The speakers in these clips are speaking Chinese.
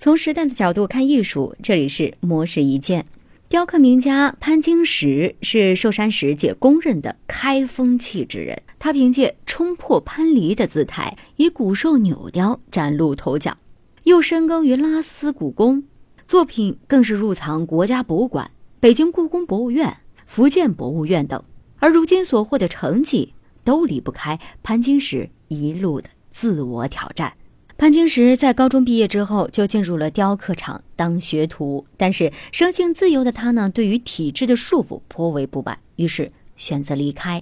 从时代的角度看艺术，这里是模式一见。雕刻名家潘金石是寿山石界公认的开风气之人。他凭借冲破藩篱的姿态，以古兽扭雕崭露头角，又深耕于拉丝故宫，作品更是入藏国家博物馆、北京故宫博物院、福建博物院等。而如今所获的成绩，都离不开潘金石一路的自我挑战。潘金石在高中毕业之后就进入了雕刻厂当学徒，但是生性自由的他呢，对于体制的束缚颇为不满，于是选择离开。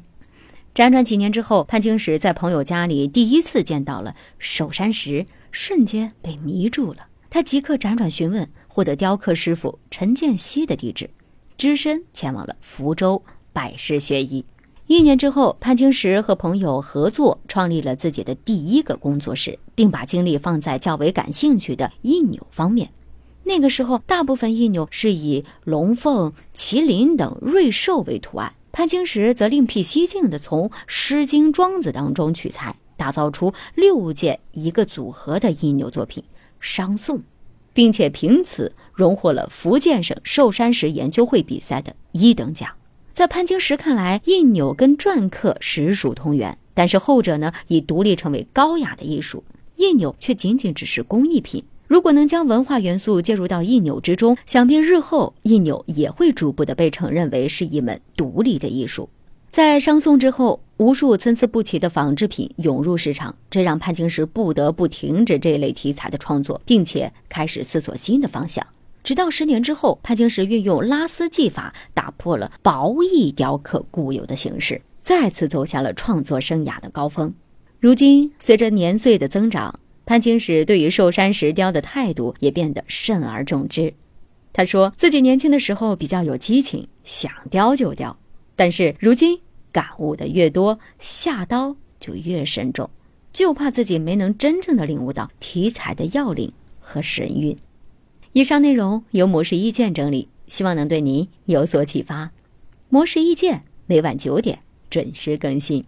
辗转几年之后，潘金石在朋友家里第一次见到了寿山石，瞬间被迷住了。他即刻辗转询问，获得雕刻师傅陈建熙的地址，只身前往了福州拜师学艺。一年之后，潘金石和朋友合作创立了自己的第一个工作室，并把精力放在较为感兴趣的印钮方面。那个时候，大部分印钮是以龙凤、麒麟等瑞兽为图案，潘金石则另辟蹊径地从《诗经》《庄子》当中取材，打造出六件一个组合的印钮作品《商颂》，并且凭此荣获了福建省寿山石研究会比赛的一等奖。在潘金石看来，印钮跟篆刻实属同源，但是后者呢已独立成为高雅的艺术，印钮却仅仅只是工艺品。如果能将文化元素介入到印钮之中，想必日后印钮也会逐步的被承认为是一门独立的艺术。在商宋之后，无数参差不齐的仿制品涌入市场，这让潘金石不得不停止这类题材的创作，并且开始思索新的方向。直到十年之后，潘金石运用拉丝技法打破了薄意雕刻固有的形式，再次走下了创作生涯的高峰。如今，随着年岁的增长，潘金石对于寿山石雕的态度也变得慎而重之。他说自己年轻的时候比较有激情，想雕就雕，但是如今感悟的越多，下刀就越慎重，就怕自己没能真正的领悟到题材的要领和神韵。以上内容由模式意见整理，希望能对您有所启发。模式意见每晚九点准时更新。